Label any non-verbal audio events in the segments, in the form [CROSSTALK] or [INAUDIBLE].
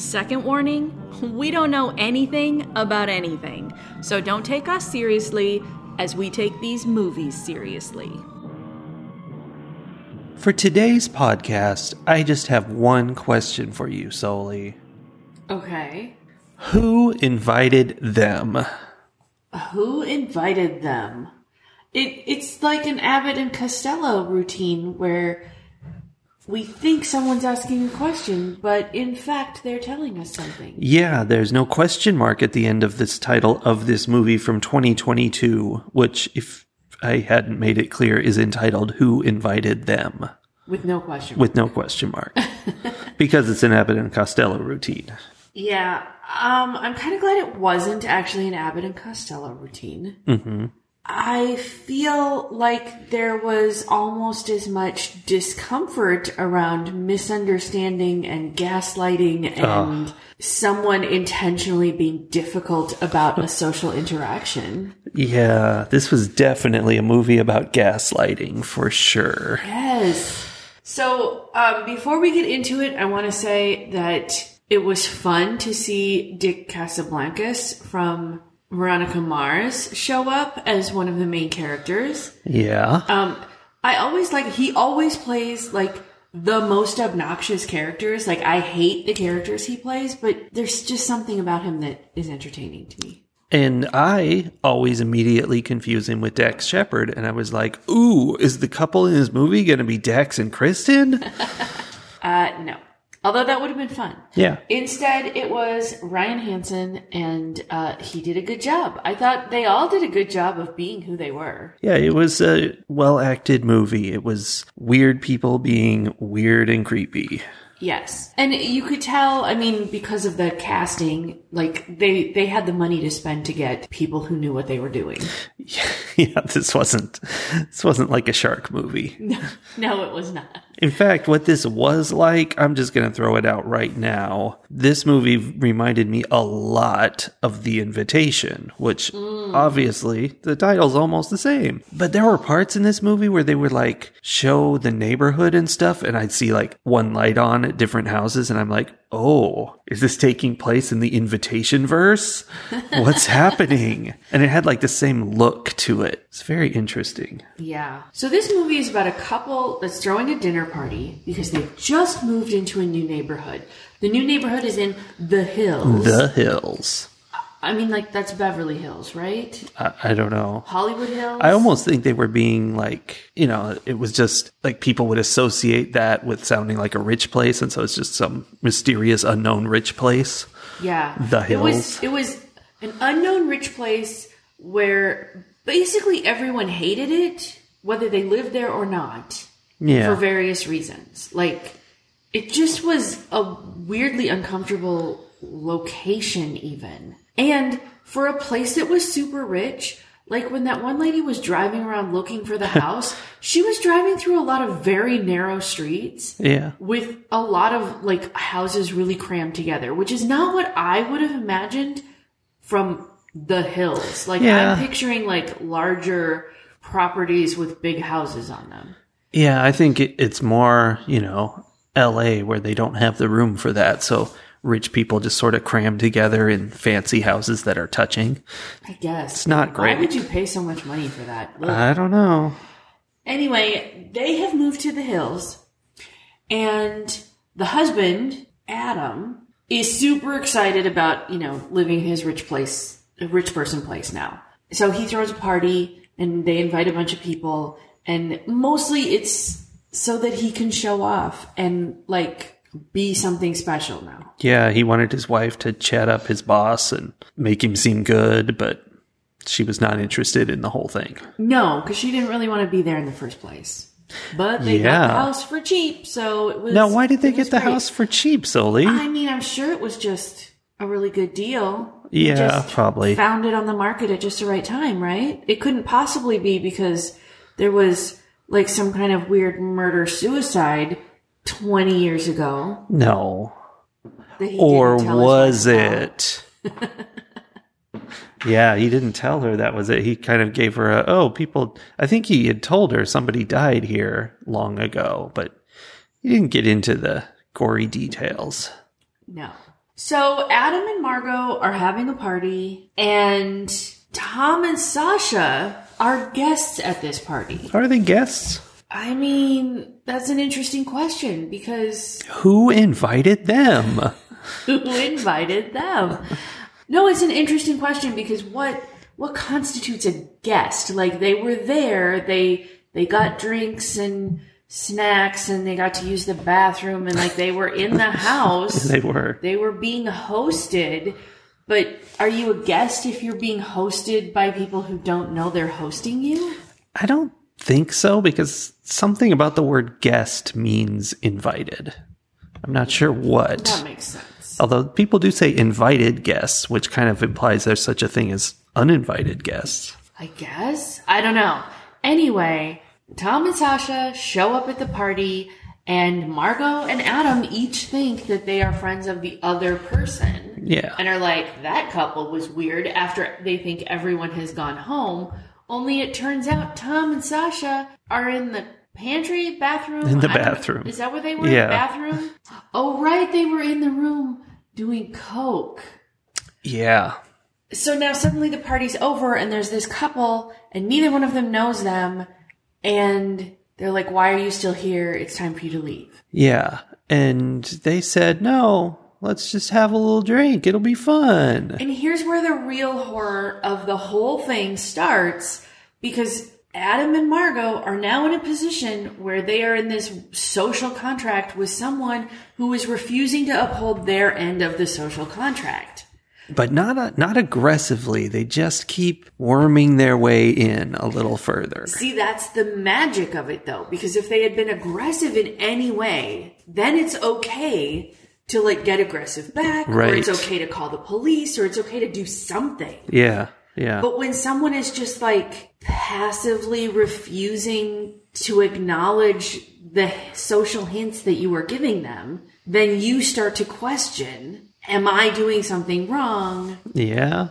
Second warning we don't know anything about anything, so don't take us seriously as we take these movies seriously. For today's podcast, I just have one question for you, Soli. Okay. Who invited them? Who invited them? It it's like an Abbott and Costello routine where we think someone's asking a question, but in fact they're telling us something. Yeah, there's no question mark at the end of this title of this movie from 2022, which, if I hadn't made it clear, is entitled Who Invited Them? With no question. With no question mark. [LAUGHS] because it's an Abbott and Costello routine. yeah. Um, I'm kind of glad it wasn't actually an Abbott and Costello routine. hmm I feel like there was almost as much discomfort around misunderstanding and gaslighting and someone intentionally being difficult about a social interaction. Yeah, this was definitely a movie about gaslighting for sure. Yes. So, um, before we get into it, I want to say that it was fun to see Dick Casablancas from Veronica Mars show up as one of the main characters. Yeah. Um, I always like he always plays like the most obnoxious characters. Like I hate the characters he plays, but there's just something about him that is entertaining to me. And I always immediately confuse him with Dax Shepard. And I was like, ooh, is the couple in this movie going to be Dax and Kristen? [LAUGHS] Uh, no. Although that would have been fun. yeah. Instead, it was Ryan Hansen, and uh, he did a good job. I thought they all did a good job of being who they were. Yeah, it was a well acted movie. It was weird people being weird and creepy. Yes, and you could tell. I mean, because of the casting, like they they had the money to spend to get people who knew what they were doing. [LAUGHS] yeah, this wasn't this wasn't like a shark movie. [LAUGHS] No, no, it was not. In fact, what this was like, I'm just going to throw it out right now. This movie reminded me a lot of The Invitation, which mm. obviously the title's almost the same. But there were parts in this movie where they would like show the neighborhood and stuff, and I'd see like one light on at different houses, and I'm like, oh, is this taking place in the Invitation verse? What's [LAUGHS] happening? And it had like the same look to it. It's very interesting. Yeah. So this movie is about a couple that's throwing a dinner party because they've just moved into a new neighborhood. The new neighborhood is in the hills. The Hills. I mean, like that's Beverly Hills, right? I, I don't know. Hollywood Hills. I almost think they were being like, you know, it was just like people would associate that with sounding like a rich place, and so it's just some mysterious unknown rich place. Yeah. The It was hills. it was an unknown rich place where basically everyone hated it, whether they lived there or not, Yeah. for various reasons. Like it just was a weirdly uncomfortable location even. And for a place that was super rich, like when that one lady was driving around looking for the [LAUGHS] house, she was driving through a lot of very narrow streets yeah. with a lot of like houses really crammed together, which is not what I would have imagined from the hills. Like Yeah. I'm picturing like larger properties with big houses on them. Yeah, I think it, it's more, you know, LA where they don't have the room for that. So rich people just sort of cram together in fancy houses that are touching. I guess. It's not great. Why would you pay so much money for that? Ugh. I don't know. Anyway, they have moved to the hills, and the husband, Adam, is super excited about, you know, living in his rich place, a rich person place now. So he throws a party and they invite a bunch of people, and mostly it's so that he can show off and, like, be something special now. Yeah, he wanted his wife to chat up his boss and make him seem good, but she was not interested in the whole thing. No, because she didn't really want to be there in the first place. But they got the house for cheap, so it was. Now, why did they get the great. house for cheap, Soli? I mean, I'm sure it was just a really good deal. Yeah, Just probably. Found it on the market at just the right time, right? It couldn't possibly be because there was like some kind of weird murder suicide 20 years ago. No. Or didn't tell his was it? yeah, he didn't tell her that was it. He kind of gave her a, oh, people, I think he had told her somebody died here long ago, but he didn't get into the gory details. No. So Adam and Margot are having a party, and Tom and Sasha are guests at this party. Are they guests? I mean, that's an interesting question because Who invited them? [LAUGHS] who invited them? No, it's an interesting question because what what constitutes a guest? Like they were there, they they got drinks and snacks and they got to use the bathroom and like they were in the [LAUGHS] house. They were. they were being hosted. But are you a guest if you're being hosted by people who don't know they're hosting you? I don't think so because something about the word guest means invited. I'm not sure what. That makes sense. Although people do say invited guests, which kind of implies there's such a thing as uninvited guests. I guess. I don't know. Anyway, Tom and Sasha show up at the party, and Margot and Adam each think that they are friends of the other person. Yeah. And are like, that couple was weird after they think everyone has gone home. Only it turns out Tom and Sasha are in the pantry, bathroom. In the I don't know. bathroom. Is that where they were? Yeah. Bathroom? [LAUGHS] Oh, right. They were in the room doing Coke. Yeah. So now suddenly the party's over and there's this couple and neither one of them knows them and they're like, why are you still here? It's time for you to leave. Yeah. And they said, no, let's just have a little drink. It'll be fun. And here's where the real horror of the whole thing starts because Adam and Margot are now in a position where they are in this social contract with someone who is refusing to uphold their end of the social contract. But not, uh, not aggressively. They just keep worming their way in a little further. See, that's the magic of it though, because if they had been aggressive in any way, then it's okay to like get aggressive back, or Right. it's okay to call the police, or it's okay to do something. Yeah. Yeah. But when someone is just like passively refusing to acknowledge the social hints that you were giving them, then you start to question, am I doing something wrong? yeah.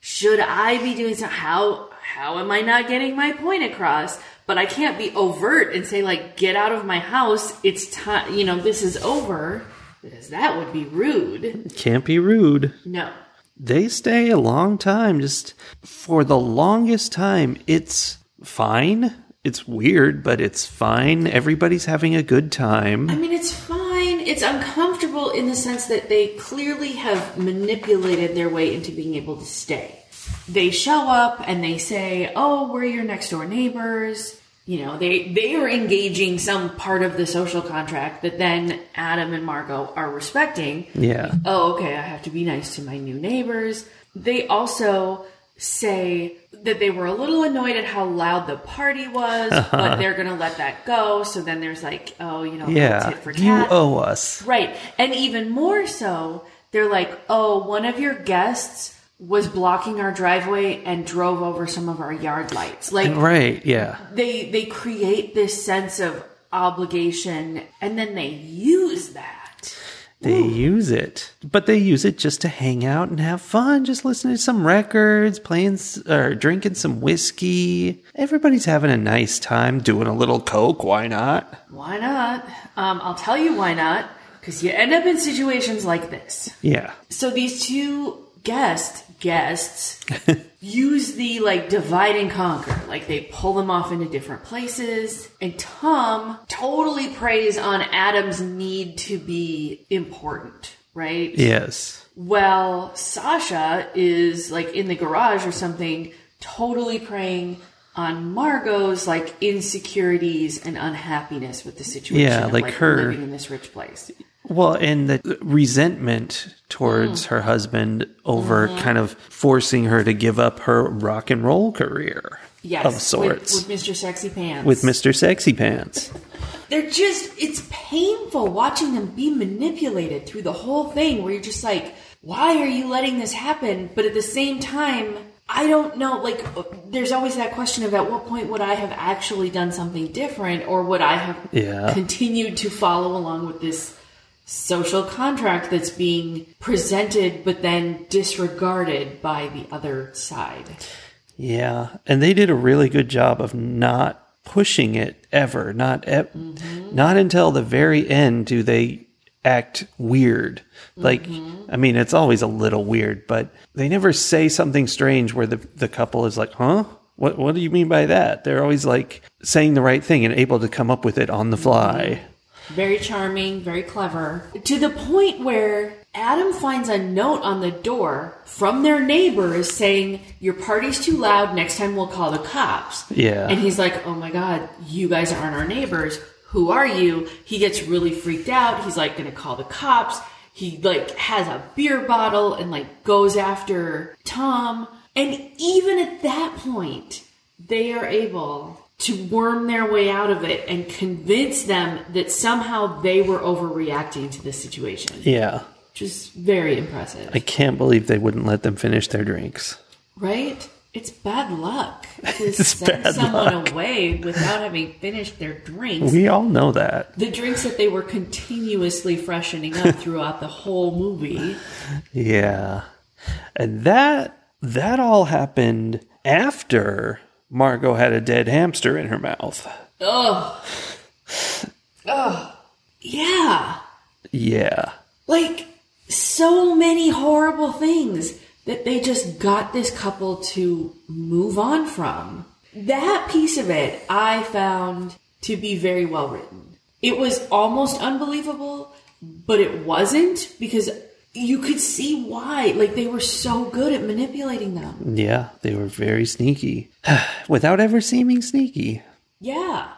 should I be doing so? How how am I not getting my point across? But I can't be overt and say like, get out of my house. It's time. You know, this is over because that would be rude. Can't be rude. No. They stay a long time. Just for the longest time, it's fine. It's weird, but it's fine. Everybody's having a good time. I mean, it's fine. It's uncomfortable in the sense that they clearly have manipulated their way into being able to stay. They show up and they say, "Oh, we're your next door neighbors." You know, they they are engaging some part of the social contract that then Adam and Margot are respecting. Yeah. Oh, okay, I have to be nice to my new neighbors. They also say that they were a little annoyed at how loud the party was, uh-huh. but they're going to let that go. So then there's like, oh, you know, Yeah. You owe us. Right. And even more so, they're like, oh, one of your guests was blocking our driveway and drove over some of our yard lights. Like Right. Yeah. they they create this sense of obligation and then they use that. They use it, but they use it just to hang out and have fun, just listening to some records, playing or drinking some whiskey. Everybody's having a nice time doing a little coke. Why not? Why not? Um, I'll tell you why not. Because you end up in situations like this. Yeah. So these two guests guests [LAUGHS] use the like divide and conquer. Like they pull them off into different places. And Tom totally preys on Adam's need to be important, right? Yes. Well, Sasha is like in the garage or something, totally preying on Margot's like insecurities and unhappiness with the situation. Yeah, of, like her- living in this rich place. Well, and the resentment towards Mm. her husband over Mm-hmm. kind of forcing her to give up her rock and roll career Yes, of sorts with, with Mr. Sexy Pants. with Mr. Sexy Pants. [LAUGHS] They're just, it's painful watching them be manipulated through the whole thing where you're just like, why are you letting this happen? But at the same time, I don't know. Like, there's always that question of at what point would I have actually done something different, or would I have Yeah. continued to follow along with this social contract that's being presented but then disregarded by the other side? Yeah, and they did a really good job of not pushing it ever. Not e- mm-hmm. not until the very end do they act weird. Like, mm-hmm. I mean, it's always a little weird, but they never say something strange where the the couple is like, "Huh? What what do you mean by that?" They're always like saying the right thing and able to come up with it on the fly. Mm-hmm. Very charming, very clever. To the point where Adam finds a note on the door from their neighbors saying, Your party's too loud, next time we'll call the cops. Yeah. And he's like, Oh my god, you guys aren't our neighbors. Who are you? He gets really freaked out. He's like gonna call the cops. He like has a beer bottle and like goes after Tom. And even at that point, they are able to worm their way out of it and convince them that somehow they were overreacting to the situation, Yeah. which is very impressive, I can't believe they wouldn't let them finish their drinks. right? It's bad luck to [LAUGHS] send someone luck. away without having finished their drinks. We all know that. the drinks that they were continuously freshening up [LAUGHS] throughout the whole movie. Yeah. And that that all happened after Margot had a dead hamster in her mouth. Ugh. [SIGHS] Ugh. Yeah. Yeah. like so many horrible things that they just got this couple to move on from. That piece of it I found to be very well written. It was almost unbelievable, but it wasn't because you could see why. Like they were so good at manipulating them. Yeah, they were very sneaky. [SIGHS] Without ever seeming sneaky. Yeah.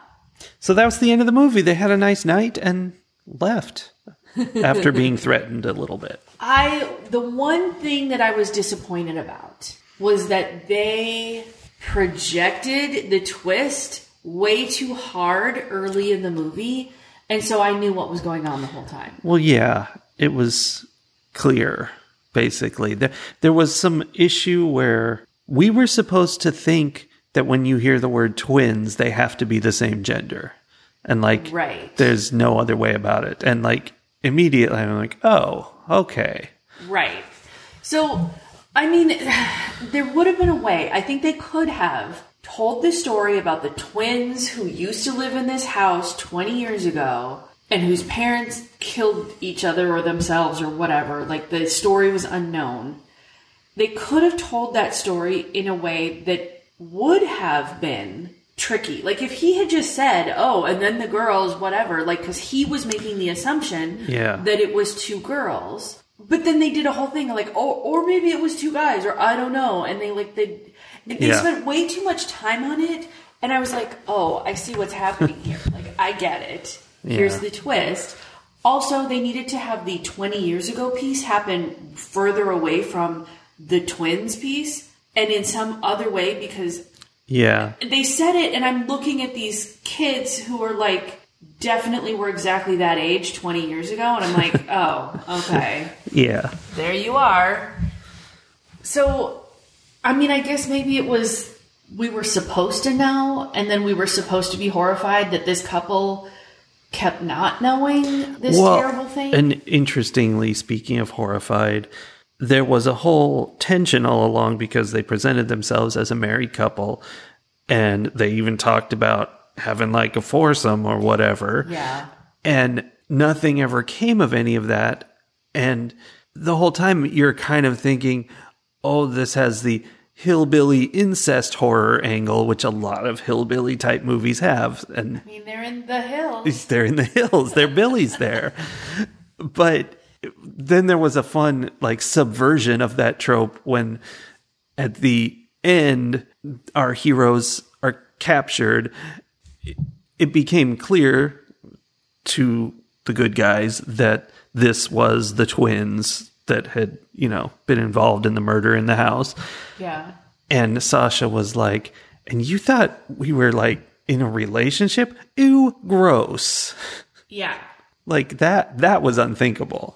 So that was the end of the movie. They had a nice night and left [LAUGHS] after being threatened a little bit. I the one thing that I was disappointed about was that they projected the twist way too hard early in the movie, and so I knew what was going on the whole time. Well, yeah, it was clear, basically. There, there was some issue where we were supposed to think that when you hear the word twins, they have to be the same gender. And like, Right. there's no other way about it. And like, immediately I'm like, oh, okay. Right. So, I mean, there would have been a way. I think they could have told the story about the twins who used to live in this house 20 years ago and whose parents killed each other or themselves or whatever. Like, the story was unknown. They could have told that story in a way that would have been tricky. Like, if he had just said, oh, and then the girls, whatever, like, because he was making the assumption Yeah. that it was two girls. But then they did a whole thing like, oh, or maybe it was two guys, or I don't know. And they like they they Yeah. spent way too much time on it, and I was like, oh, I see what's happening here. like I get it. Here's the twist. Also, they needed to have the 20 years ago piece happen further away from the twins piece, and in some other way because Yeah. they said it, and I'm looking at these kids who are like definitely were exactly that age 20 years ago, and I'm like, [LAUGHS] oh, okay, Yeah. there you are. So, I mean, I guess maybe it was we were supposed to know, and then we were supposed to be horrified that this couple kept not knowing this terrible thing. And interestingly, speaking of horrified, there was a whole tension all along because they presented themselves as a married couple and they even talked about having like a foursome or whatever. yeah. And nothing ever came of any of that. And the whole time you're kind of thinking, oh, this has the hillbilly incest horror angle, which a lot of hillbilly type movies have. And I mean, they're in the hills. [LAUGHS] they're in the hills. They're Billy's there. But then there was a fun like subversion of that trope when at the end our heroes are captured. It became clear to the good guys that this was the twins that had, you know, been involved in the murder in the house. Yeah. And Sasha was like, and you thought we were like in a relationship? Ew, gross. Yeah. Like that that was unthinkable.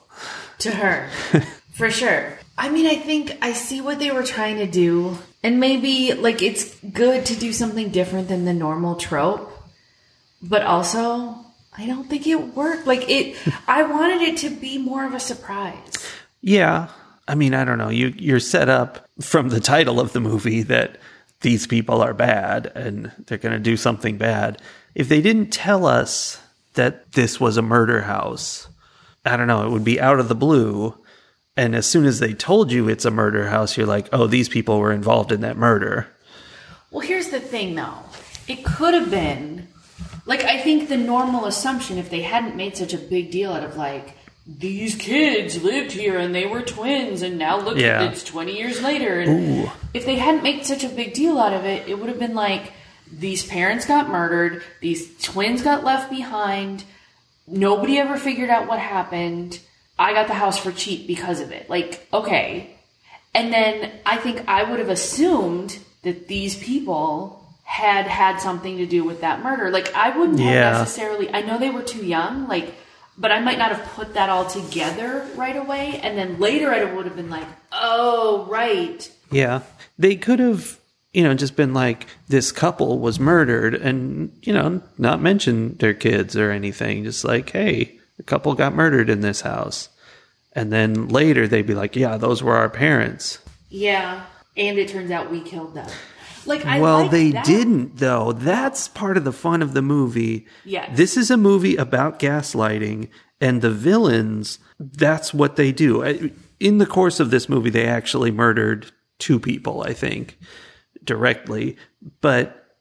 To her. [LAUGHS] For sure. I mean, I think I see what they were trying to do. And maybe, like, it's good to do something different than the normal trope. But also, I don't think it worked. Like, it, I wanted it to be more of a surprise. Yeah. I mean, I don't know. You you're set up from the title of the movie that these people are bad and they're going to do something bad. If they didn't tell us that this was a murder house, I don't know, it would be out of the blue. And as soon as they told you it's a murder house, you're like, "Oh, these people were involved in that murder." Well, here's the thing, though. It could have been, like, I think the normal assumption, if they hadn't made such a big deal out of, like, these kids lived here and they were twins, and now look, Yeah. it's 20 years later. And if they hadn't made such a big deal out of it, it would have been like, these parents got murdered, these twins got left behind, nobody ever figured out what happened. I got the house for cheap because of it. Like, okay. And then I think I would have assumed that these people had had something to do with that murder. Like, I wouldn't Yeah. have necessarily, I know they were too young, like, but I might not have put that all together right away. And then later I would have been like, oh, right. Yeah. They could have, you know, just been like, this couple was murdered and, you know, not mention their kids or anything. Just like, hey, a couple got murdered in this house. And then later they'd be like, yeah, those were our parents. Yeah. And it turns out we killed them. Like, I well, they that. didn't, though. That's part of the fun of the movie. Yes. This is a movie about gaslighting, and the villains, that's what they do. In the course of this movie, they actually murdered two people, I think, directly. But,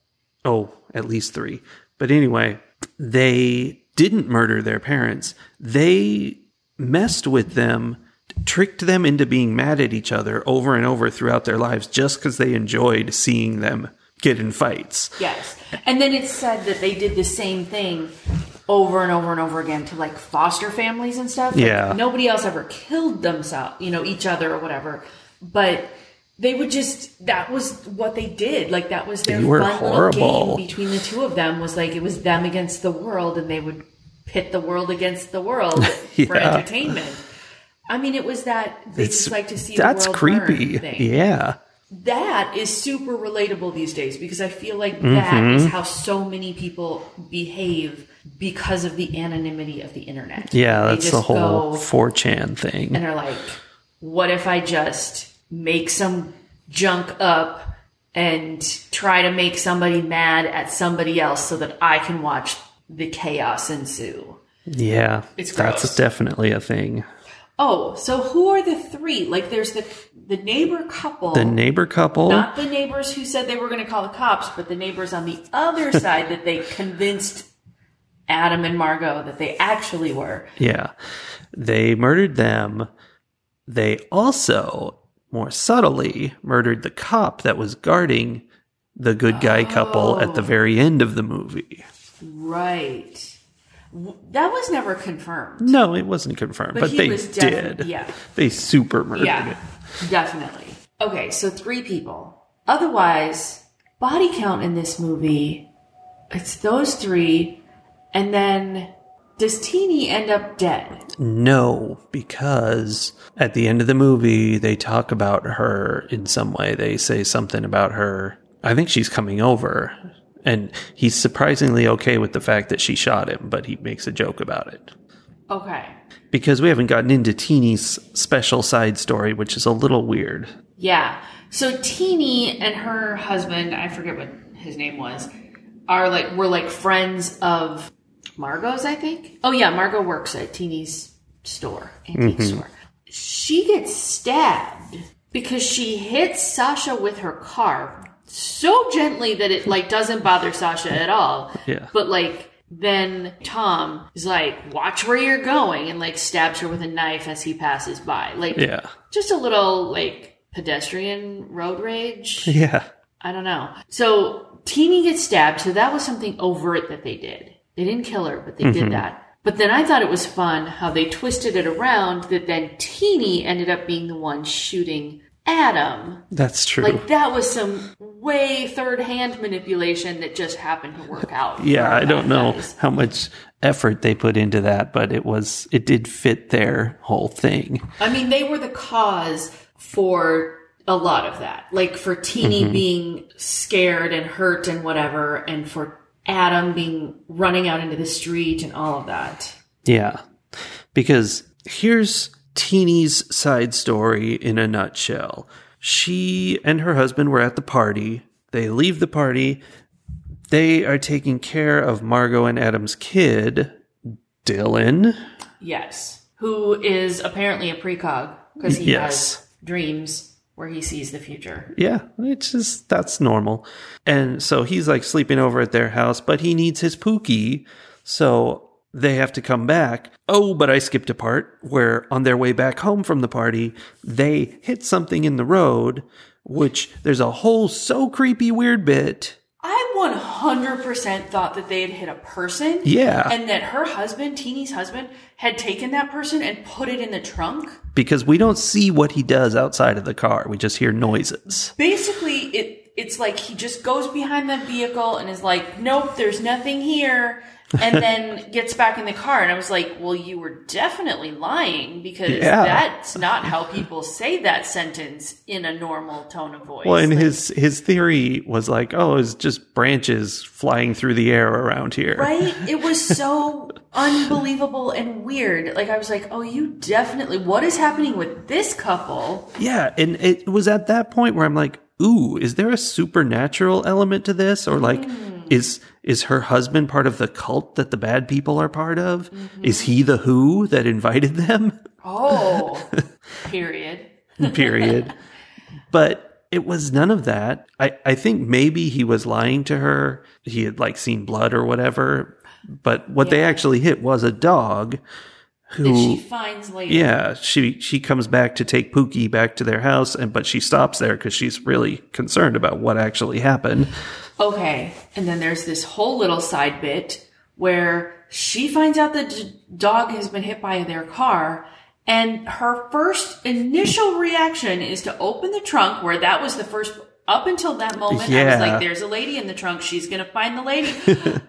oh, at least three. But anyway, they didn't murder their parents. They messed with them, tricked them into being mad at each other over and over throughout their lives just because they enjoyed seeing them get in fights. Yes. And then it's said that they did the same thing over and over and over again to like foster families and stuff. Like, Yeah. Nobody else ever killed themselves, you know, each other or whatever. But they would just that was what they did. Like that was their fun horrible. little game between the two of them was like it was them against the world and they would pit the world against the world [LAUGHS] for entertainment. I mean, it was that they just like to see that's the world creepy. thing Yeah. that is super relatable these days because I feel like mm-hmm. that is how so many people behave because of the anonymity of the internet. Yeah, that's the whole go 4chan thing. and they're like, what if I just make some junk up and try to make somebody mad at somebody else so that I can watch the chaos ensue? Yeah. It's that's definitely a thing. Oh, so who are the three? Like, there's the the neighbor couple. The neighbor couple. Not the neighbors who said they were going to call the cops, but the neighbors on the other [LAUGHS] side that they convinced Adam and Margot that they actually were. Yeah. They murdered them. They also, more subtly, murdered the cop that was guarding the good guy couple at Oh. the very end of the movie. Right. That was never confirmed. No, it wasn't confirmed, But but, he they was defi- did. yeah. They super murdered Yeah, it. definitely. Okay, so three people. Otherwise, body count in this movie, it's those three, and then does Teeny end up dead? No, because at the end of the movie, they talk about her in some way. They say something about her. I think she's coming over. And he's surprisingly okay with the fact that she shot him, but he makes a joke about it. Okay. Because we haven't gotten into Teeny's special side story, which is a little weird. Yeah. So Teeny and her husband, I forget what his name was, are like were like friends of Margot's, I think. Oh yeah, Margot works at Teeny's store, antique mm-hmm. store. She gets stabbed because she hits Sasha with her car so gently that it like doesn't bother Sasha at all. Yeah. But like then Tom is like, "Watch where you're going," and like stabs her with a knife as he passes by. Like Yeah. just a little like pedestrian road rage. [LAUGHS] Yeah. I don't know. So Teeny gets stabbed, so that was something overt that they did. They didn't kill her, but they did mm-hmm. that. But then I thought it was fun how they twisted it around that then Teeny ended up being the one shooting Adam. That's true. Like that was some way third hand manipulation that just happened to work out. [LAUGHS] yeah, I don't know guys. how much effort they put into that, but it was it did fit their whole thing. I mean, they were the cause for a lot of that. Like for Teeny Mm-hmm. being scared and hurt and whatever, and for Adam being running out into the street and all of that. Yeah. Because here's Teeny's side story in a nutshell. She and her husband were at the party. They leave the party. They are taking care of Margot and Adam's kid, Dylan. Yes. Who is apparently a precog because he Yes. has dreams where he sees the future. Yeah, it's just that's normal. And so he's like sleeping over at their house, but he needs his Pookie. So they have to come back. Oh, but I skipped a part where on their way back home from the party, they hit something in the road, which there's a whole so creepy weird bit. I 100% thought that they had hit a person. Yeah. And that her husband, Teeny's husband, had taken that person and put it in the trunk. Because we don't see what he does outside of the car. We just hear noises. Basically, it it's like he just goes behind that vehicle and is like, "Nope, there's nothing here." And then gets back in the car and I was like, "Well, you were definitely lying because Yeah. that's not how people say that sentence in a normal tone of voice." Well, and Like, his his theory was like, oh, it's just branches flying through the air around here. Right? It was [LAUGHS] so unbelievable and weird. Like I was like, "Oh, you definitely what is happening with this couple?" Yeah, and it was at that point where I'm like, ooh, is there a supernatural element to this? Or like mm. Is is her husband part of the cult that the bad people are part of? Mm-hmm. Is he the who that invited them? Oh, period. [LAUGHS] Period. but it was none of that. I, I think maybe he was lying to her. He had like seen blood or whatever. But what they actually hit was a dog That she who finds later. Yeah, she she comes back to take Pookie back to their house, and but she stops there because she's really concerned about what actually happened. Okay. And then there's this whole little side bit where she finds out the d- dog has been hit by their car. And her first initial reaction is to open the trunk where that was the first, up until that moment, I was like, there's a lady in the trunk. She's going to find the lady.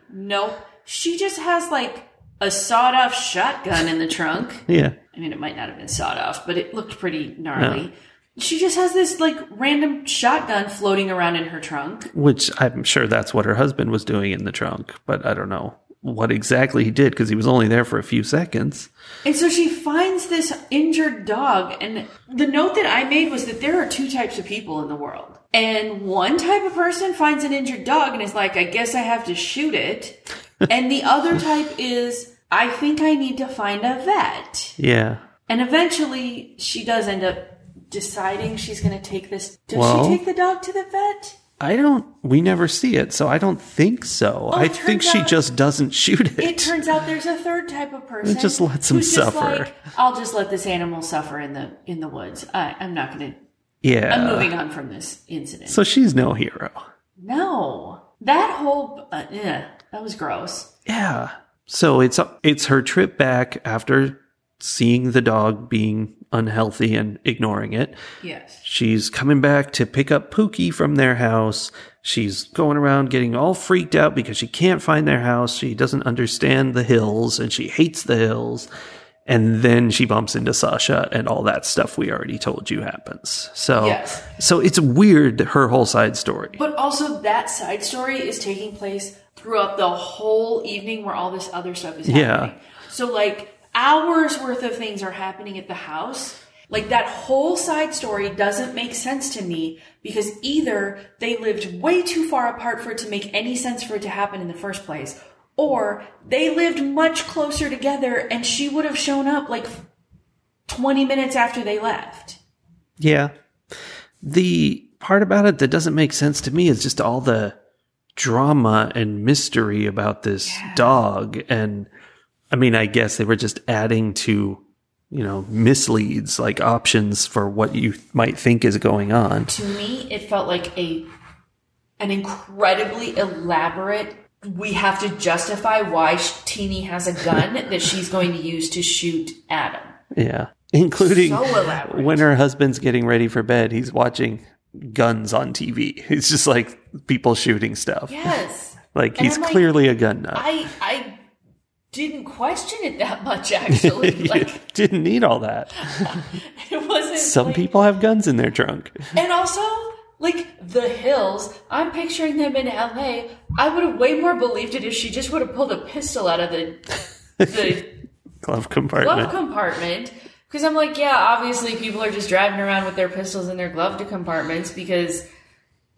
[LAUGHS] nope. She just has like a sawed off shotgun in the trunk. Yeah, I mean, it might not have been sawed off, but it looked pretty gnarly. She just has this like random shotgun floating around in her trunk. which I'm sure that's what her husband was doing in the trunk, but I don't know what exactly he did because he was only there for a few seconds. And so she finds this injured dog. And the note that I made was that there are two types of people in the world. And one type of person finds an injured dog and is like, I guess I have to shoot it. [LAUGHS] and the other type is, I think I need to find a vet. Yeah, And eventually she does end up deciding she's going to take this. Does Well- she take the dog to the vet? I don't. We never see it, so I don't think so. I think she out- just doesn't shoot it. It turns out there's a third type of person. just lets him who's just suffer. like, I'll just let this animal suffer in the in the woods. I, I'm not going to yeah. I'm moving on from this incident. So she's no hero. no, that whole uh, yeah, that was gross. Yeah. So it's it's her trip back after seeing the dog being unhealthy and ignoring it. Yes. She's coming back to pick up Pookie from their house. She's going around getting all freaked out because she can't find their house. She doesn't understand the hills and she hates the hills. And then she bumps into Sasha and all that stuff we already told you happens. So, Yes. so it's weird, her whole side story. But also that side story is taking place throughout the whole evening where all this other stuff is happening. Yeah. So like hours worth of things are happening at the house. Like that whole side story doesn't make sense to me because either they lived way too far apart for it to make any sense for it to happen in the first place, or they lived much closer together and she would have shown up like 20 minutes after they left. Yeah. The part about it that doesn't make sense to me is just all the drama and mystery about this dog. And I mean, I guess they were just adding to, you know, misleads, like options for what you might think is going on. to me it felt like a an incredibly elaborate we have to justify why Teeny has a gun [LAUGHS] that she's going to use to shoot Adam. Yeah. including So when her husband's getting ready for bed, he's watching guns on TV. It's [LAUGHS] just like people shooting stuff. Yes. [LAUGHS] Like And he's like, clearly a gun nut. I I didn't question it that much actually. Like Didn't need all that. it wasn't Some like- people have guns in their trunk. And also, like the hills, I'm picturing them in LA. I would have way more believed it if she just would have pulled a pistol out of the the [LAUGHS] Glove compartment. glove compartment. Because I'm like, yeah, obviously people are just driving around with their pistols in their glove compartments because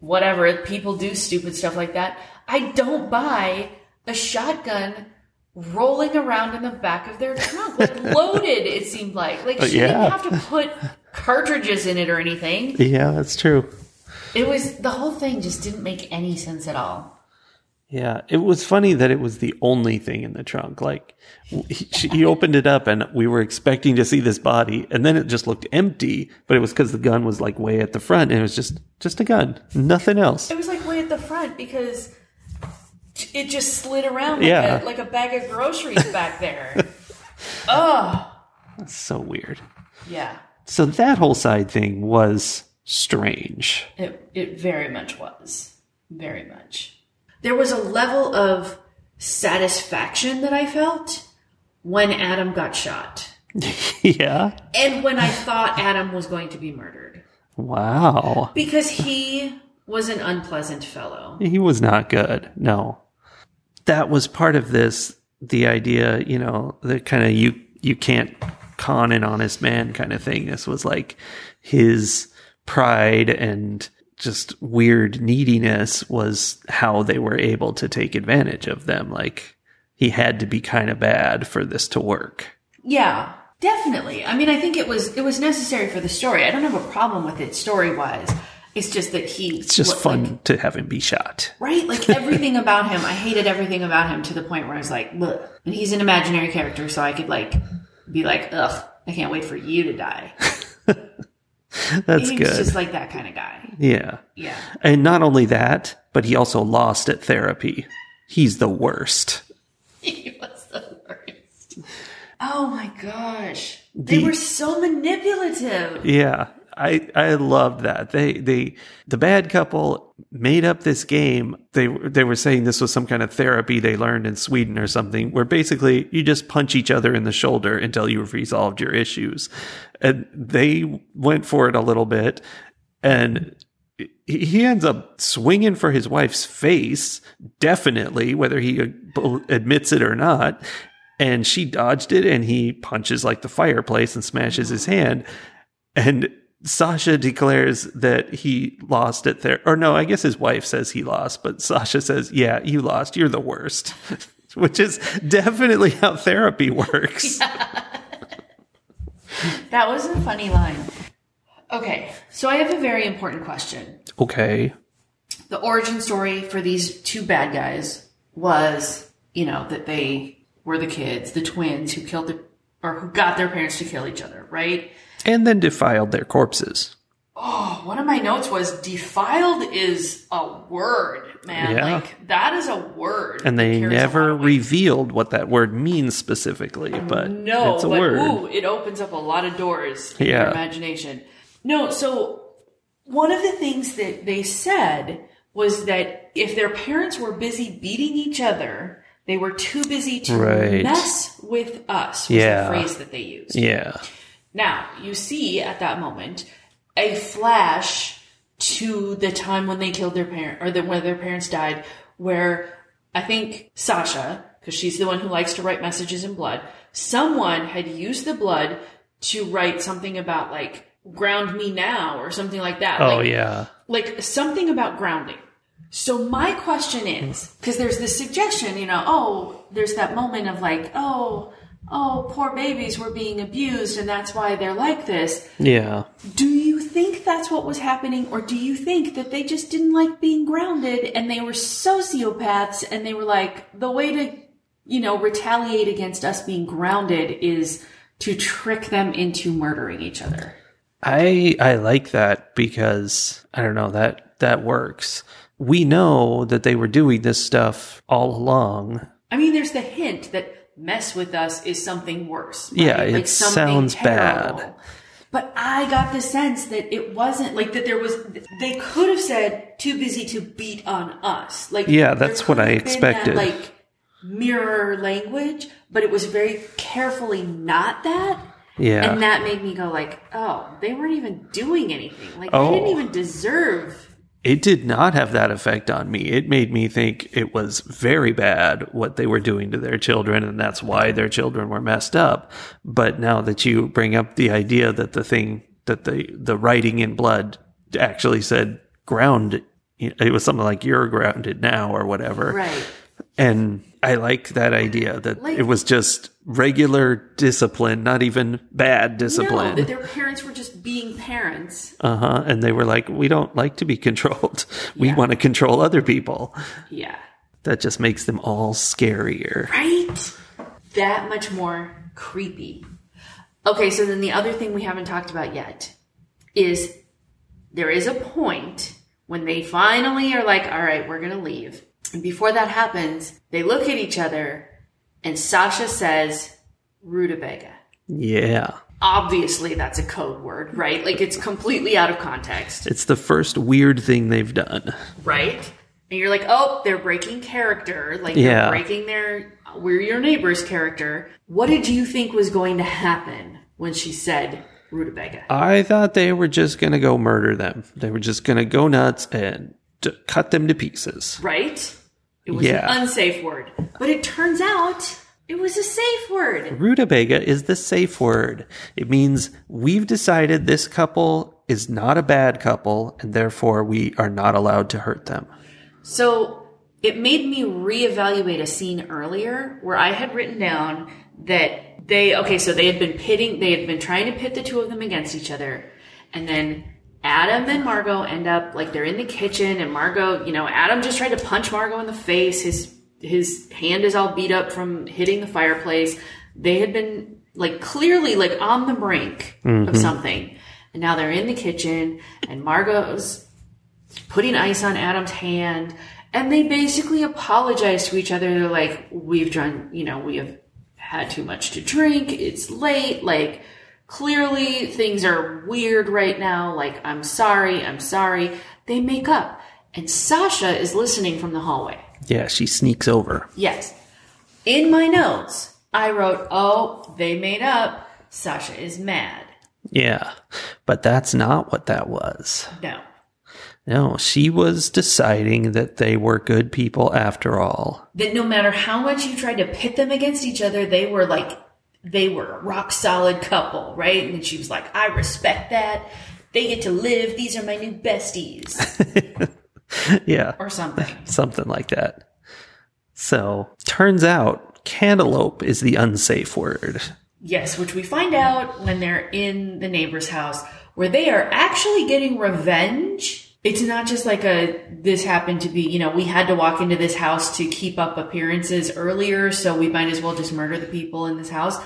whatever, people do stupid stuff like that. I don't buy a shotgun rolling around in the back of their trunk. Like [LAUGHS] loaded, it seemed like. Like she yeah. didn't have to put cartridges in it or anything. yeah, that's true. It was the whole thing just didn't make any sense at all. Yeah, it was funny that it was the only thing in the trunk. Like he, she, he opened it up, and we were expecting to see this body, and then it just looked empty. But it was because the gun was like way at the front, and it was just just a gun, nothing else. It was like way at the front because it just slid around like, Yeah. a, like a bag of groceries back there. [LAUGHS] oh, That's So weird. yeah. So that whole side thing was strange. It it very much was. Very much. There was a level of satisfaction that I felt when Adam got shot. [LAUGHS] yeah. And when I thought Adam was going to be murdered. Wow. Because he was an unpleasant fellow. He was not good. No. That was part of this the idea, you know, the kind of you you can't con an honest man kind of thing. This was like his pride and just weird neediness was how they were able to take advantage of them. Like he had to be kind of bad for this to work. Yeah, definitely. I mean, I think it was it was necessary for the story. I don't have a problem with it story wise. It's just that he It's just fun to have him be shot. right? Like everything [LAUGHS] about him, I hated everything about him to the point where I was like, Ugh. and he's an imaginary character, so I could like be like, ugh, I can't wait for you to die. [LAUGHS] [LAUGHS] That's He's good. just like that kind of guy. yeah. Yeah. And not only that, but he also lost at therapy. He's the worst. [LAUGHS] He was the worst. Oh my gosh. They were so manipulative. Yeah. I, I loved that. They they the bad couple made up this game. They they were saying this was some kind of therapy they learned in Sweden or something, where basically you just punch each other in the shoulder until you've resolved your issues. And they went for it a little bit, and he- ends up swinging for his wife's face, definitely, whether he admits it or not. And she dodged it, and he punches like the fireplace and smashes his hand. And Sasha declares that he lost at there. Or no, I guess his wife says he lost, but Sasha says, "Yeah, you lost. You're the worst," [LAUGHS] which is definitely how therapy works. [LAUGHS] That was a funny line. Okay, so I have a very important question. Okay. the origin story for these two bad guys was, you know, that they were the kids, the twins who killed the or who got their parents to kill each other, right? And then defiled their corpses. Oh, one of my notes was defiled is a word, man. Yeah. Like that is a word. And they carries a lot never revealed what that word means specifically, but No, it's a but word. ooh, it opens up a lot of doors in your Yeah. imagination. No, so one of the things that they said was that if their parents were busy beating each other, they were too busy to Right. mess with us. Was Yeah. the phrase that they used. Yeah. Now you see at that moment a flash to the time when they killed their parent or the, when their parents died, where I think Sasha, because she's the one who likes to write messages in blood, someone had used the blood to write something about like ground me now or something like that. Oh, like, yeah. like something about grounding. So my question is, because there's this suggestion, you know, oh, there's that moment of like, oh, oh, poor babies were being abused and that's why they're like this. Yeah. Do you think that's what was happening, or do you think that they just didn't like being grounded and they were sociopaths and they were like, the way to, you know, retaliate against us being grounded is to trick them into murdering each other? I I like that because I don't know that that works. We know that they were doing this stuff all along. I mean, there's the hint that mess with us is something worse. Yeah, it sounds bad. But I got the sense that it wasn't like that there was, they could have said too busy to beat on us. Like, Yeah, that's what I expected. That, like, mirror language, but it was very carefully not that. Yeah. And that made me go like, oh, they weren't even doing anything. Like, Oh. they didn't oh. even deserve. It did not have that effect on me. It made me think it was very bad what they were doing to their children, and that's why their children were messed up. But now that you bring up the idea that the thing that the the writing in blood actually said ground, it was something like you're grounded now or whatever. Right. And I like that idea that Like- it was just regular discipline, not even bad discipline. that their parents were just being parents. uh huh. And they were like, we don't like to be controlled. [LAUGHS] We Yeah. want to control other people. Yeah. That just makes them all scarier. Right? That much more creepy. Okay, so then the other thing we haven't talked about yet is there is a point when they finally are like, all right, we're going to leave. And before that happens, they look at each other and Sasha says, rutabaga. Yeah. Obviously, that's a code word, right? Like it's completely out of context. It's the first weird thing they've done. right? And you're like, oh, they're breaking character. Like Yeah. they're breaking their we're your neighbor's character. What did you think was going to happen when she said rutabaga? I thought they were just going to go murder them. They were just going to go nuts and cut them to pieces. right? It was Yeah. an unsafe word. But it turns out it was a safe word. Rutabaga is the safe word. It means we've decided this couple is not a bad couple, and therefore we are not allowed to hurt them. So it made me reevaluate a scene earlier where I had written down that they okay, so they had been pitting they had been trying to pit the two of them against each other, and then Adam and Margot end up like they're in the kitchen and Margot, you know, Adam just tried to punch Margot in the face. His his hand is all beat up from hitting the fireplace. They had been like clearly like on the brink of mm-hmm. something. And now they're in the kitchen and Margot's putting ice on Adam's hand, and they basically apologize to each other. They're like, "We've done, you know, we have had too much to drink. It's late. Like, clearly things are weird right now. Like, I'm sorry. I'm sorry." They make up, and Sasha is listening from the hallway. Yeah, she sneaks over. Yes, in my notes, I wrote, "Oh, they made up. Sasha is mad." Yeah, but that's not what that was. No. No, she was deciding that they were good people after all. that no matter how much you tried to pit them against each other, they were like, they were a rock solid couple, right? And she was like, I respect that. They get to live. These are my new besties, [LAUGHS] Yeah, or something. [LAUGHS] something like that. So, turns out cantaloupe is the unsafe word. Yes, which we find out when they're in the neighbor's house, where they are actually getting revenge. It's not just like a, this happened to be, you know, we had to walk into this house to keep up appearances earlier, so we might as well just murder the people in this house.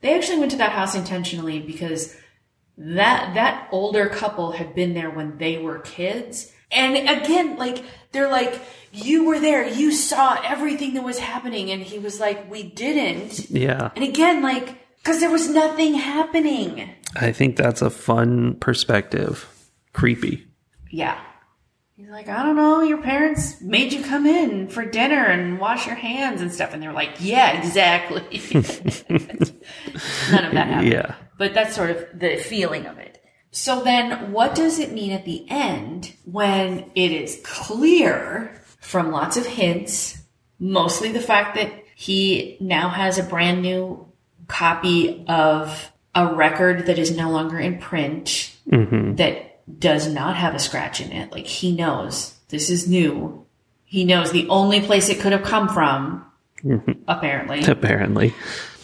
They actually went to that house intentionally because that that older couple had been there when they were kids. And again like they're like you were there. You saw everything that was happening. And he was like we didn't. Yeah, and again like because there was nothing happening. I think that's a fun perspective. Creepy. yeah like i don't know your parents made you come in for dinner and wash your hands and stuff and they're like yeah exactly [LAUGHS] none of that happened Yeah. but that's sort of the feeling of it. So then, what does it mean at the end when it is clear from lots of hints, mostly the fact that he now has a brand new copy of a record that is no longer in print mm-hmm. that does not have a scratch in it? Like, he knows this is new. He knows the only place it could have come from, mm-hmm. apparently. Apparently.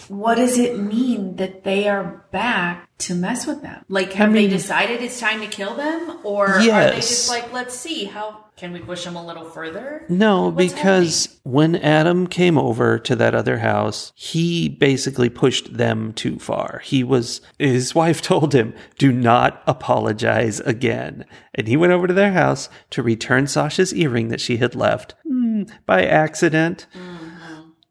What does it mean that they are back to mess with them? Like, have they decided it's time to kill them, or are they just like, let's see how can we push him a little further? No, What's because when Adam came over to that other house, he basically pushed them too far. He was, his wife [LAUGHS] told him, do not apologize again. And he went over to their house to return Sasha's earring that she had left hmm, by accident.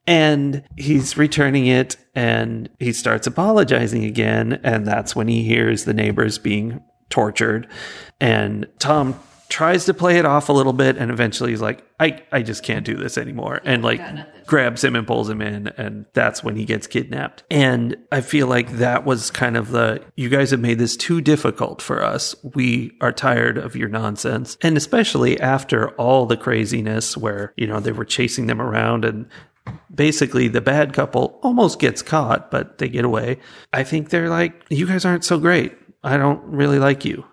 And he's returning it and he starts apologizing again. And that's when he hears the neighbors being tortured. And Tom tries to play it off a little bit and eventually he's like, I, I just can't do this anymore. and like grabs him and pulls him in. And that's when he gets kidnapped. And I feel like that was kind of the, you guys have made this too difficult for us. We are tired of your nonsense. And especially after all the craziness where, you know, they were chasing them around and basically the bad couple almost gets caught, but they get away. I think they're like, you guys aren't so great. I don't really like you.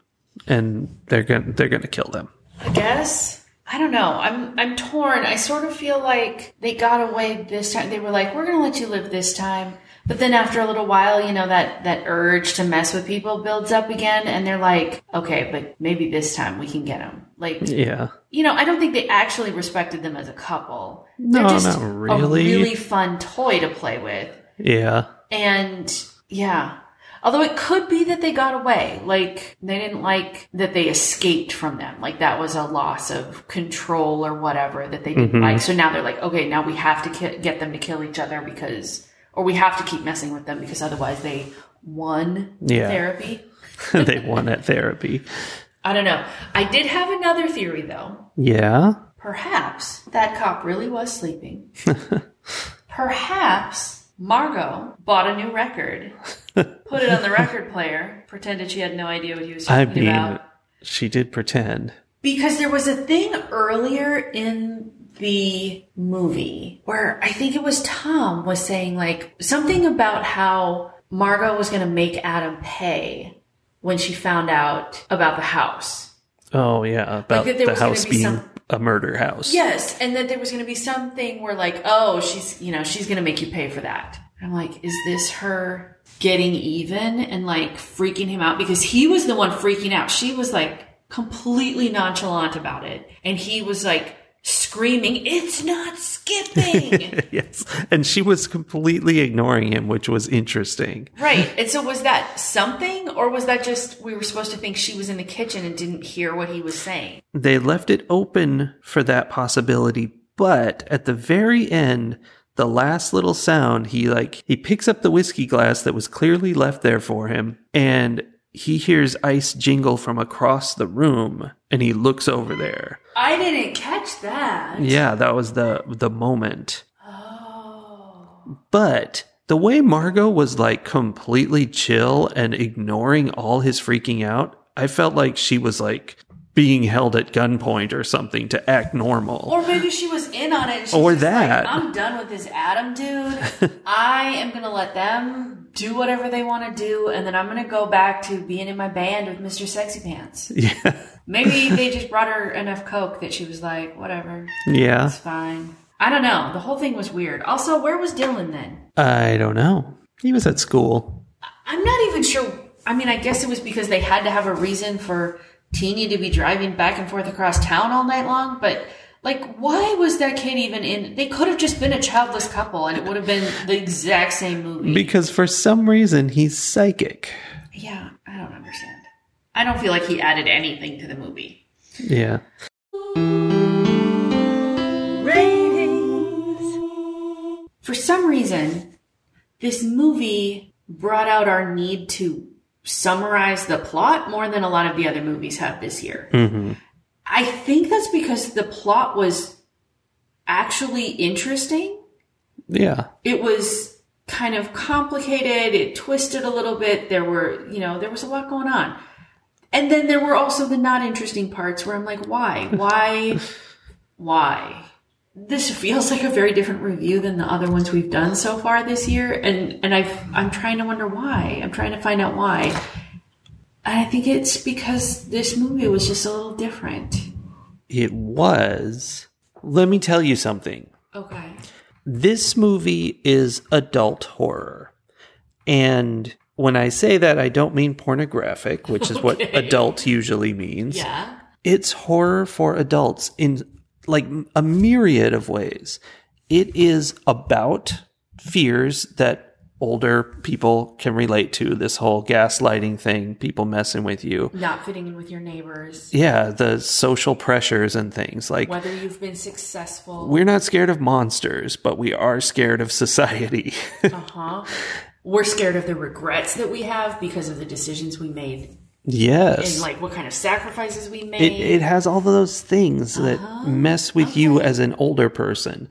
And they're going they're going to kill them. I guess. I don't know. I'm I'm torn. I sort of feel like they got away this time. They were like, "We're going to let you live this time." But then after a little while, you know, that that urge to mess with people builds up again and they're like, "Okay, but maybe this time we can get them." Like, Yeah. you know, I don't think they actually respected them as a couple. No, They're just not really. a really fun toy to play with. Yeah. And yeah. Although it could be that they got away. Like, they didn't like that they escaped from them. Like, that was a loss of control or whatever that they didn't mm-hmm. like. So now they're like, okay, now we have to ki- get them to kill each other because, or we have to keep messing with them because otherwise they won Yeah. therapy. [LAUGHS] [LAUGHS] they won at therapy. I don't know. I did have another theory though. Yeah. Perhaps that cop really was sleeping. [LAUGHS] Perhaps Margot bought a new record, put it on the record player, pretended she had no idea what he was talking I talking mean, about. she did pretend. Because there was a thing earlier in the movie where I think it was Tom was saying like something about how Margot was going to make Adam pay when she found out about the house. Oh yeah, about that there the house be being some- a murder house. Yes, and that there was going to be something where like, oh, she's you know she's going to make you pay for that. I'm like, is this her getting even and like freaking him out because he was the one freaking out. She was like completely nonchalant about it, and he was like screaming, "It's not skipping!" [LAUGHS] yes, and she was completely ignoring him, which was interesting. right. And so was that something, or was that just we were supposed to think she was in the kitchen and didn't hear what he was saying? They left it open for that possibility, but at the very end, the last little sound, he like he picks up the whiskey glass that was clearly left there for him, and he hears ice jingle from across the room, and he looks over there. I didn't catch that. Yeah, that was the the moment. Oh. But the way Margot was like completely chill and ignoring all his freaking out, I felt like she was like being held at gunpoint or something to act normal. Or maybe she was in on it. Or that. Like, I'm done with this Adam dude. I am going to let them do whatever they want to do, and then I'm going to go back to being in my band with Mr. Sexy Pants. [LAUGHS] Yeah. Maybe they just brought her enough coke that she was like, whatever, Yeah. it's fine. I don't know. The whole thing was weird. Also, where was Dylan then? I don't know. He was at school. I'm not even sure. I mean, I guess it was because they had to have a reason for Teeny to be driving back and forth across town all night long, but like, why was that kid even in? They could have just been a childless couple and it would have been the exact same movie. Because for some reason he's psychic. yeah, I don't understand. I don't feel like he added anything to the movie. Yeah. For some reason, this movie brought out our need to summarize the plot more than a lot of the other movies have this year. Mm-hmm. I think that's because the plot was actually interesting. Yeah. It was kind of complicated, it twisted a little bit. There were, you know, there was a lot going on. And then there were also the not interesting parts where I'm like, why? Why? [LAUGHS] why? This feels like a very different review than the other ones we've done so far this year, and and I I'm trying to wonder why. I'm trying to find out why. And I think it's because this movie was just a little different. It was. Let me tell you something. Okay. This movie is adult horror. And when I say that, I don't mean pornographic, which is what [LAUGHS] adult usually means. Yeah. It's horror for adults in like a myriad of ways. It is about fears that older people can relate to this whole gaslighting thing, people messing with you. Not fitting in with your neighbors. Yeah, the social pressures and things. Like, Whether you've been successful. we're not scared of monsters, but we are scared of society. [LAUGHS] Uh-huh. We're scared of the regrets that we have because of the decisions we made yes. and like what kind of sacrifices we made. it, it has all of those things that uh-huh. mess with you as an older person.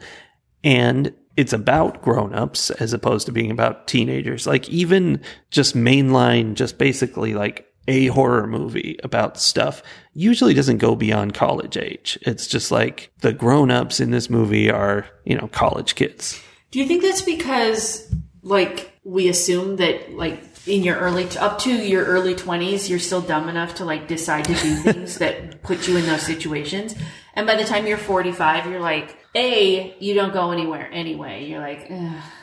And it's about grown-ups as opposed to being about teenagers. Like even just mainline, just basically like a horror movie about stuff usually doesn't go beyond college age. It's just like the grown-ups in this movie are, you know, college kids. Do you think that's because like we assume that like in your early up to your early 20s you're still dumb enough to like decide to do things that put you in those situations. And by the time you're 45 you're like a you don't go anywhere anyway. You're like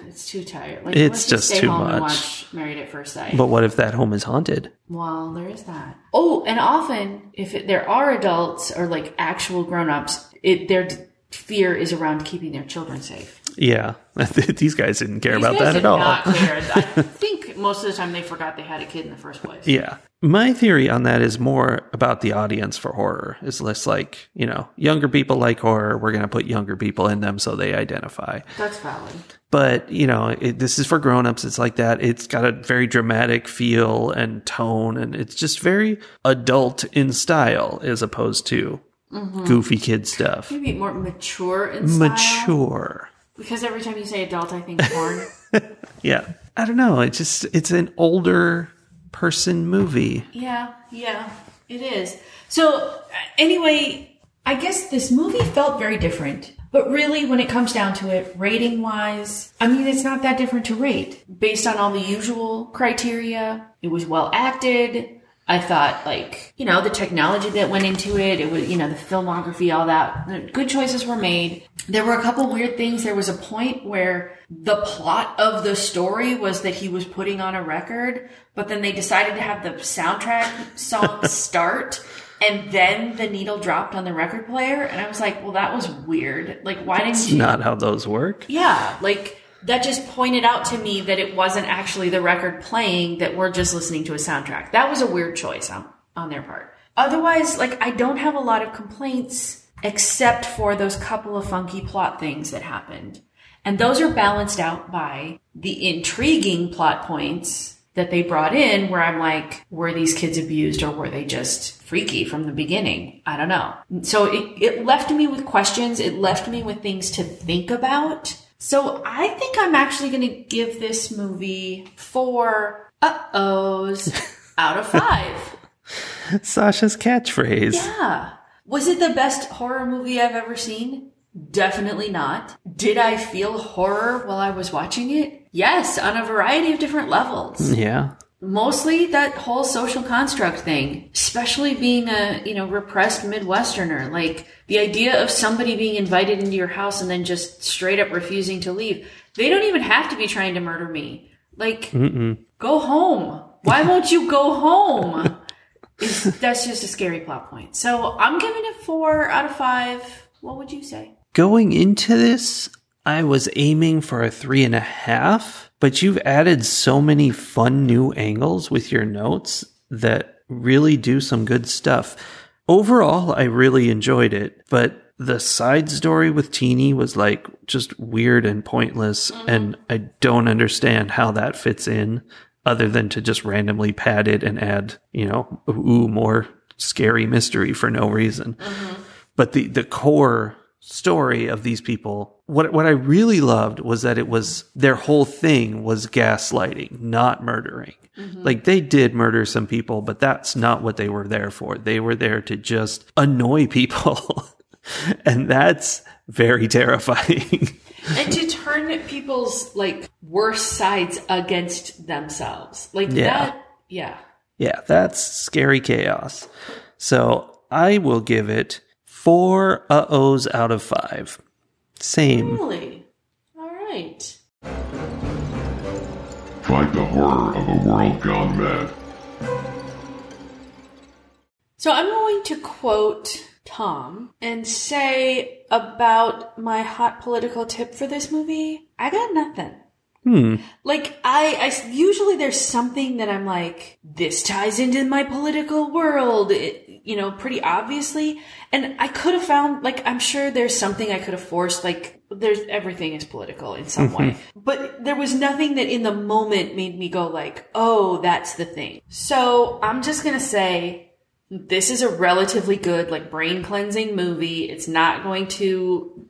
it's too tired. Like It's just stay too home and much. watch married at first sight. But what if that home is haunted? well there is that. Oh and often if it, there are adults or like actual grown-ups it their d- fear is around keeping their children safe Yeah. [LAUGHS] These guys didn't care These about guys that did at all. Not [LAUGHS] care. I think most of the time they forgot they had a kid in the first place. Yeah. My theory on that is more about the audience for horror. It's less like, you know, younger people like horror. We're going to put younger people in them so they identify. That's valid. But, you know, it, this is for grown-ups. It's like that. It's got a very dramatic feel and tone, and it's just very adult in style as opposed to mm-hmm. goofy kid stuff. Maybe more mature in style. Mature. Because every time you say adult, I think porn. [LAUGHS] Yeah. I don't know. It's just, it's an older person movie. yeah, yeah, it is. So anyway, I guess this movie felt very different. But really, when it comes down to it, rating wise, I mean, it's not that different to rate. Based on all the usual criteria, it was well acted. I thought, like, you know, the technology that went into it, it was, you know, the filmography, all that. Good choices were made. There were a couple weird things. There was a point where the plot of the story was that he was putting on a record, but then they decided to have the soundtrack song [LAUGHS] start and then the needle dropped on the record player. And I was like, well, that was weird. Like, why didn't you? not how those work. Yeah, like that just pointed out to me that it wasn't actually the record playing, that we're just listening to a soundtrack. That was a weird choice on, on their part. Otherwise, like, I don't have a lot of complaints except for those couple of funky plot things that happened. And those are balanced out by the intriguing plot points that they brought in where I'm like, were these kids abused or were they just freaky from the beginning? I don't know. So it, it left me with questions. It left me with things to think about. So I think I'm actually going to give this movie four uh-ohs [LAUGHS] out of five. Sasha's catchphrase. Yeah. Was it the best horror movie I've ever seen? Definitely not. Did I feel horror while I was watching it? Yes, on a variety of different levels. Yeah. Mostly that whole social construct thing, especially being a, you know, repressed Midwesterner. Like the idea of somebody being invited into your house and then just straight up refusing to leave. They don't even have to be trying to murder me. Like, go home. Why won't you go home? That's just a scary plot point. So I'm giving it four out of five. What would you say? Going into this, I was aiming for a three and a half, but you've added so many fun new angles with your notes that really do some good stuff. Overall, I really enjoyed it, but the side story with Teeny was like just weird and pointless, mm-hmm. and I don't understand how that fits in other than to just randomly pad it and add, you know, ooh, more scary mystery for no reason. Mm-hmm. But the, the core story of these people, what, what I really loved was that it was their whole thing was gaslighting, not murdering. Mm-hmm. Like they did murder some people, but that's not what they were there for. They were there to just annoy people. [LAUGHS] and that's very [LAUGHS] terrifying. and to turn people's like worst sides against themselves. Like Yeah. that. Yeah. Yeah, that's scary chaos. So I will give it four uh ohs out of five. Same. Really? All right. Fight the horror of a world gone mad. So I'm going to quote Tom and say about my hot political tip for this movie I got nothing. Hmm. Like I, I usually there's something that I'm like, this ties into my political world, it, you know, pretty obviously. And I could have found, like, I'm sure there's something I could have forced, like, there's everything is political in some way. Mm-hmm. But there was nothing that in the moment made me go like, oh, that's the thing. So I'm just gonna say this is a relatively good, like, brain cleansing movie. It's not going to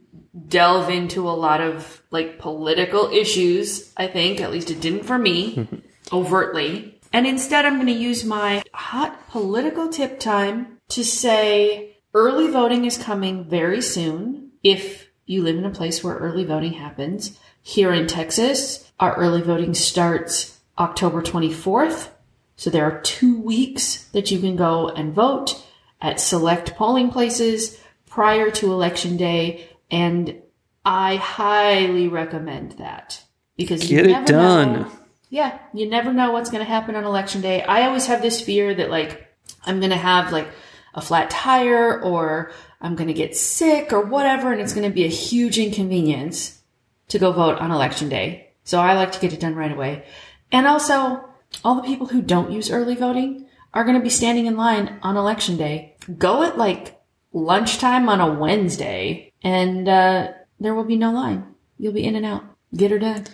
delve into a lot of like political issues, I think. At least it didn't for me, mm-hmm. overtly. And instead, I'm going to use my hot political tip time to say early voting is coming very soon. If you live in a place where early voting happens, here in Texas, our early voting starts October 24th. So there are two weeks that you can go and vote at select polling places prior to election day. And I highly recommend that because you Get it done. know- yeah, you never know what's going to happen on election day. I always have this fear that like I'm going to have like a flat tire or I'm going to get sick or whatever, and it's going to be a huge inconvenience to go vote on election day. So I like to get it done right away. And also, all the people who don't use early voting are going to be standing in line on election day. Go at like lunchtime on a Wednesday, and uh, there will be no line. You'll be in and out. Get her done.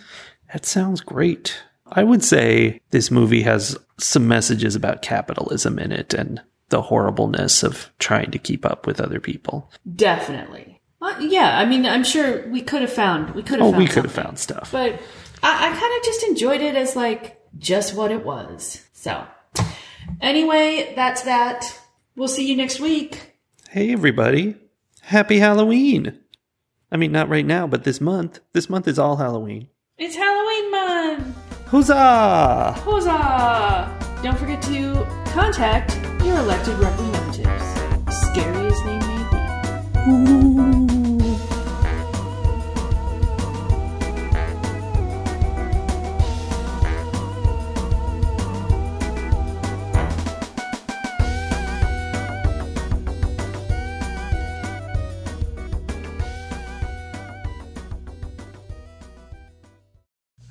That sounds great. I would say this movie has some messages about capitalism in it and the horribleness of trying to keep up with other people. Definitely. Well, yeah, I mean, I'm sure we could have found we could have. Oh, found we could have found stuff. but I, I kind of just enjoyed it as like just what it was. So, anyway, that's that. We'll see you next week. Hey, everybody. Happy Halloween. I mean, not right now, but this month. This month is all Halloween. It's Halloween month. Huzzah! Huzzah! Don't forget to contact your elected representatives. Scary as they may be.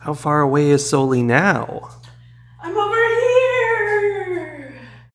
How far away is Soli now?